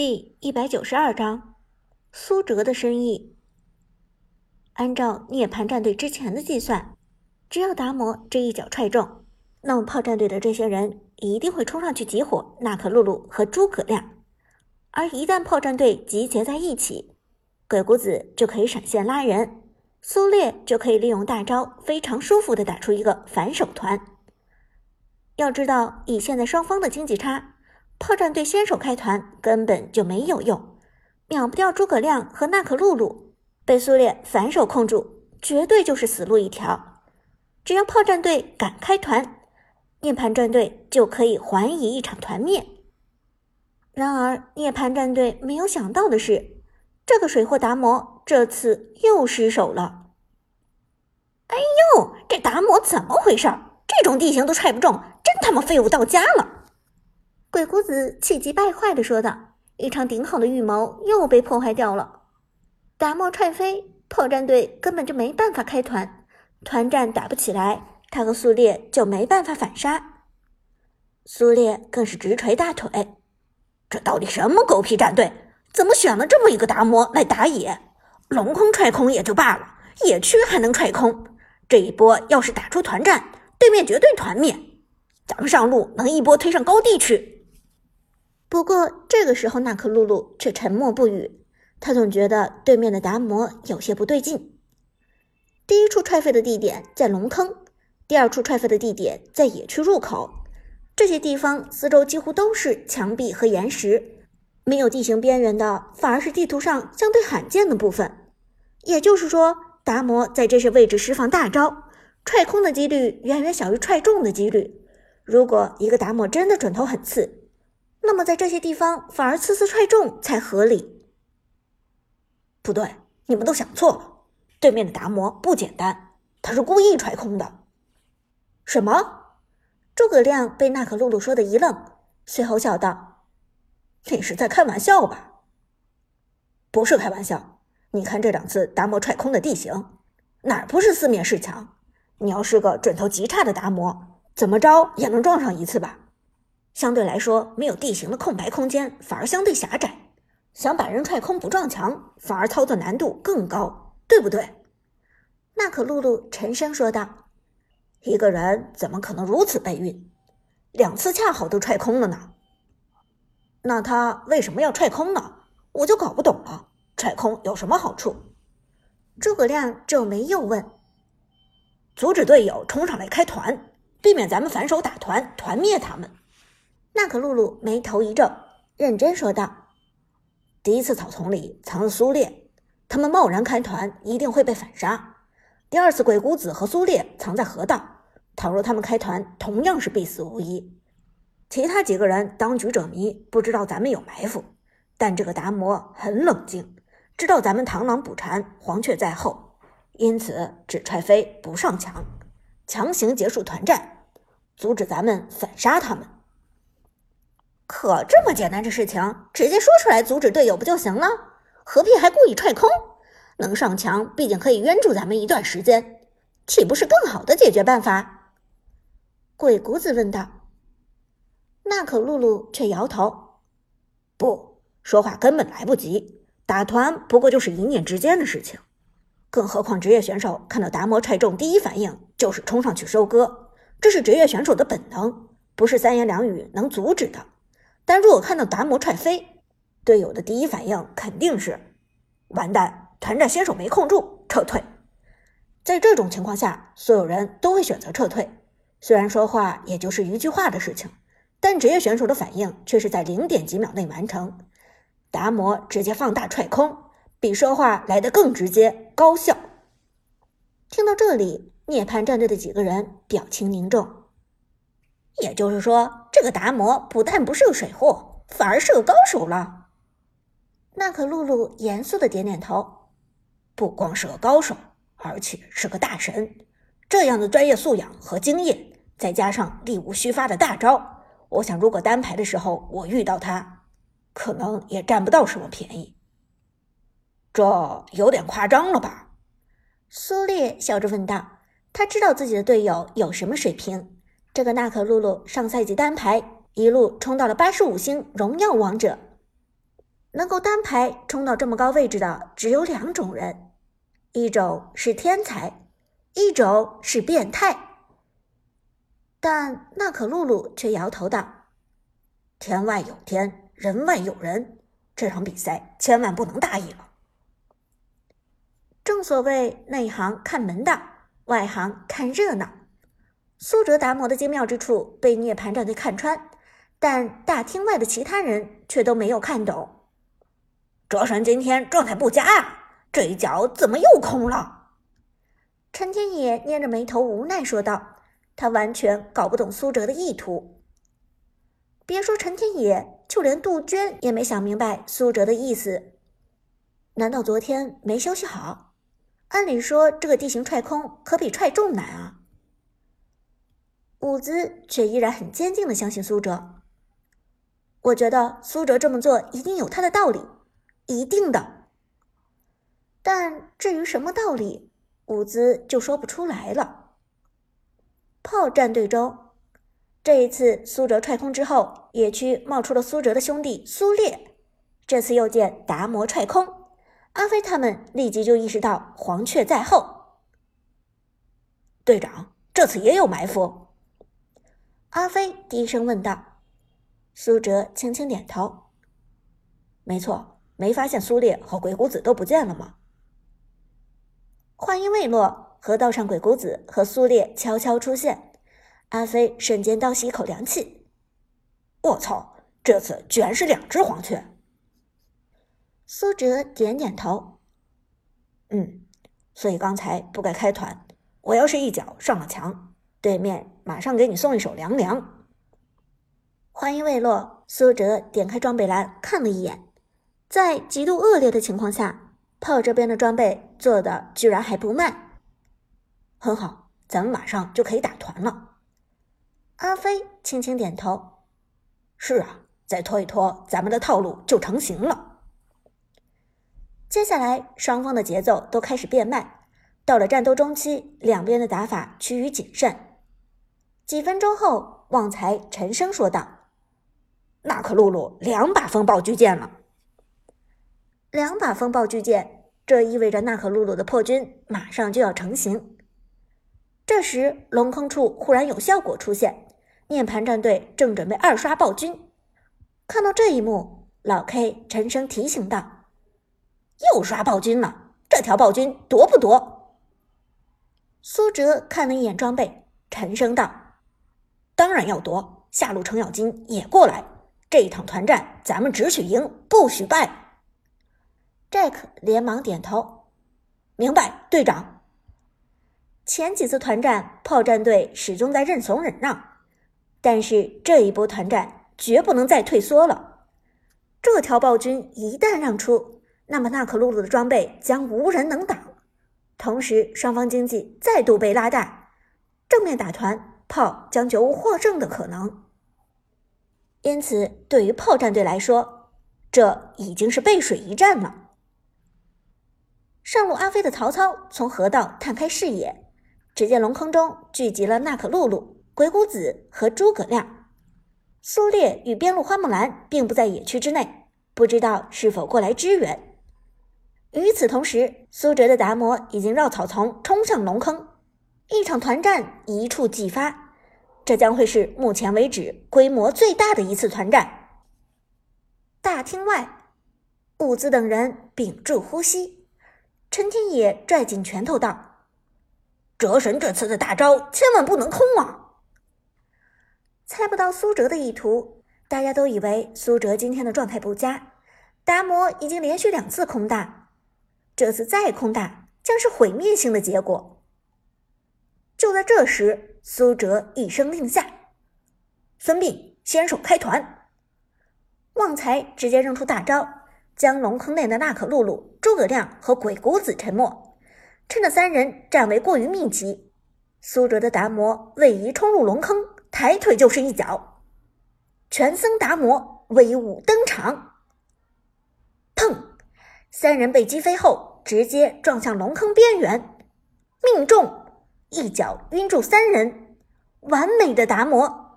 第一百九十二章，苏哲的深意。按照涅槃战队之前的计算，只要达摩这一脚踹中，那么炮战队的这些人一定会冲上去集火纳克露露和诸葛亮。而一旦炮战队集结在一起，鬼谷子就可以闪现拉人，苏烈就可以利用大招非常舒服的打出一个反手团。要知道，以现在双方的经济差。炮战队先手开团根本就没有用，秒不掉诸葛亮和娜可露露，被苏烈反手控住，绝对就是死路一条。只要炮战队敢开团，涅槃战队就可以还以一场团灭。然而涅槃战队没有想到的是，这个水货达摩这次又失手了。哎呦，这达摩怎么回事？这种地形都踹不中，真他妈废物到家了！鬼谷子气急败坏的说道：“一场顶好的预谋又被破坏掉了。达摩踹飞炮战队，根本就没办法开团，团战打不起来，他和苏烈就没办法反杀。苏烈更是直捶大腿：这到底什么狗屁战队？怎么选了这么一个达摩来打野？龙空踹空也就罢了，野区还能踹空？这一波要是打出团战，对面绝对团灭。咱们上路能一波推上高地去。”不过这个时候，娜可露露却沉默不语。她总觉得对面的达摩有些不对劲。第一处踹飞的地点在龙坑，第二处踹飞的地点在野区入口。这些地方四周几乎都是墙壁和岩石，没有地形边缘的，反而是地图上相对罕见的部分。也就是说，达摩在这些位置释放大招，踹空的几率远远小于踹中的几率。如果一个达摩真的准头很次，那么在这些地方反而次次踹中才合理。不对，你们都想错了。对面的达摩不简单，他是故意踹空的。什么？诸葛亮被娜可露露说的一愣，随后笑道：“你是在开玩笑吧？”“不是开玩笑。你看这两次达摩踹空的地形，哪儿不是四面是墙？你要是个准头极差的达摩，怎么着也能撞上一次吧？”相对来说，没有地形的空白空间反而相对狭窄，想把人踹空不撞墙，反而操作难度更高，对不对？娜可露露沉声说道：“一个人怎么可能如此背运？两次恰好都踹空了呢？那他为什么要踹空呢？我就搞不懂了。踹空有什么好处？”诸葛亮皱眉又问：“阻止队友冲上来开团，避免咱们反手打团团灭他们。”娜可露露眉头一皱，认真说道：“第一次草丛里藏了苏烈，他们贸然开团一定会被反杀。第二次鬼谷子和苏烈藏在河道，倘若他们开团，同样是必死无疑。其他几个人当局者迷，不知道咱们有埋伏，但这个达摩很冷静，知道咱们螳螂捕蝉，黄雀在后，因此只踹飞不上墙，强行结束团战，阻止咱们反杀他们。”可这么简单的事情，直接说出来阻止队友不就行了？何必还故意踹空？能上墙，毕竟可以冤住咱们一段时间，岂不是更好的解决办法？鬼谷子问道。娜可露露却摇头：“不说话根本来不及，打团不过就是一念之间的事情。更何况职业选手看到达摩踹中，第一反应就是冲上去收割，这是职业选手的本能，不是三言两语能阻止的。”但如果看到达摩踹飞，队友的第一反应肯定是完蛋，团战先手没控住，撤退。在这种情况下，所有人都会选择撤退。虽然说话也就是一句话的事情，但职业选手的反应却是在零点几秒内完成。达摩直接放大踹空，比说话来得更直接高效。听到这里，涅槃战队的几个人表情凝重。也就是说，这个达摩不但不是个水货，反而是个高手了。娜可露露严肃的点点头，不光是个高手，而且是个大神。这样的专业素养和经验，再加上力无虚发的大招，我想如果单排的时候我遇到他，可能也占不到什么便宜。这有点夸张了吧？苏烈笑着问道。他知道自己的队友有什么水平。这个娜可露露上赛季单排一路冲到了八十五星荣耀王者，能够单排冲到这么高位置的只有两种人，一种是天才，一种是变态。但娜可露露却摇头道：“天外有天，人外有人，这场比赛千万不能大意了。”正所谓内行看门道，外行看热闹。苏哲达摩的精妙之处被涅槃战队看穿，但大厅外的其他人却都没有看懂。哲神今天状态不佳啊，这一脚怎么又空了？陈天野捏着眉头无奈说道：“他完全搞不懂苏哲的意图。别说陈天野，就连杜鹃也没想明白苏哲的意思。难道昨天没休息好？按理说，这个地形踹空可比踹中难啊。”伍兹却依然很坚定的相信苏哲。我觉得苏哲这么做一定有他的道理，一定的。但至于什么道理，伍兹就说不出来了。炮战队中，这一次苏哲踹空之后，野区冒出了苏哲的兄弟苏烈。这次又见达摩踹空，阿飞他们立即就意识到黄雀在后。队长，这次也有埋伏。阿飞低声问道：“苏哲轻轻点头，没错，没发现苏烈和鬼谷子都不见了吗？”话音未落，河道上鬼谷子和苏烈悄悄出现，阿飞瞬间倒吸一口凉气：“我操，这次居然是两只黄雀！”苏哲点点头：“嗯，所以刚才不该开团，我要是一脚上了墙，对面……”马上给你送一手凉凉。话音未落，苏哲点开装备栏看了一眼，在极度恶劣的情况下，炮这边的装备做的居然还不慢，很好，咱们马上就可以打团了。阿飞轻轻点头：“是啊，再拖一拖，咱们的套路就成型了。”接下来，双方的节奏都开始变慢，到了战斗中期，两边的打法趋于谨慎。几分钟后，旺财沉声说道：“纳克露露两把风暴巨剑了。两把风暴巨剑，这意味着纳克露露的破军马上就要成型。”这时，龙坑处忽然有效果出现，涅槃战队正准备二刷暴君。看到这一幕，老 K 沉声提醒道：“又刷暴君了，这条暴君夺不夺？”苏哲看了一眼装备，沉声道。当然要夺，下路程咬金也过来。这一场团战，咱们只许赢，不许败。Jack 连忙点头，明白，队长。前几次团战，炮战队始终在认怂忍让，但是这一波团战绝不能再退缩了。这条暴君一旦让出，那么娜可露露的装备将无人能挡，同时双方经济再度被拉大，正面打团。炮将绝无获胜的可能，因此对于炮战队来说，这已经是背水一战了。上路阿飞的曹操从河道探开视野，只见龙坑中聚集了娜可露露、鬼谷子和诸葛亮。苏烈与边路花木兰并不在野区之内，不知道是否过来支援。与此同时，苏哲的达摩已经绕草丛冲向龙坑。一场团战一触即发，这将会是目前为止规模最大的一次团战。大厅外，伍兹等人屏住呼吸，陈天野拽紧拳头道：“哲神这次的大招千万不能空啊！”猜不到苏哲的意图，大家都以为苏哲今天的状态不佳，达摩已经连续两次空大，这次再空大将是毁灭性的结果。就在这时，苏哲一声令下：“孙膑先手开团。”旺财直接扔出大招，将龙坑内的娜可露露、诸葛亮和鬼谷子沉默。趁着三人站位过于密集，苏哲的达摩位移冲入龙坑，抬腿就是一脚。全僧达摩威武登场，砰！三人被击飞后，直接撞向龙坑边缘，命中。一脚晕住三人，完美的达摩。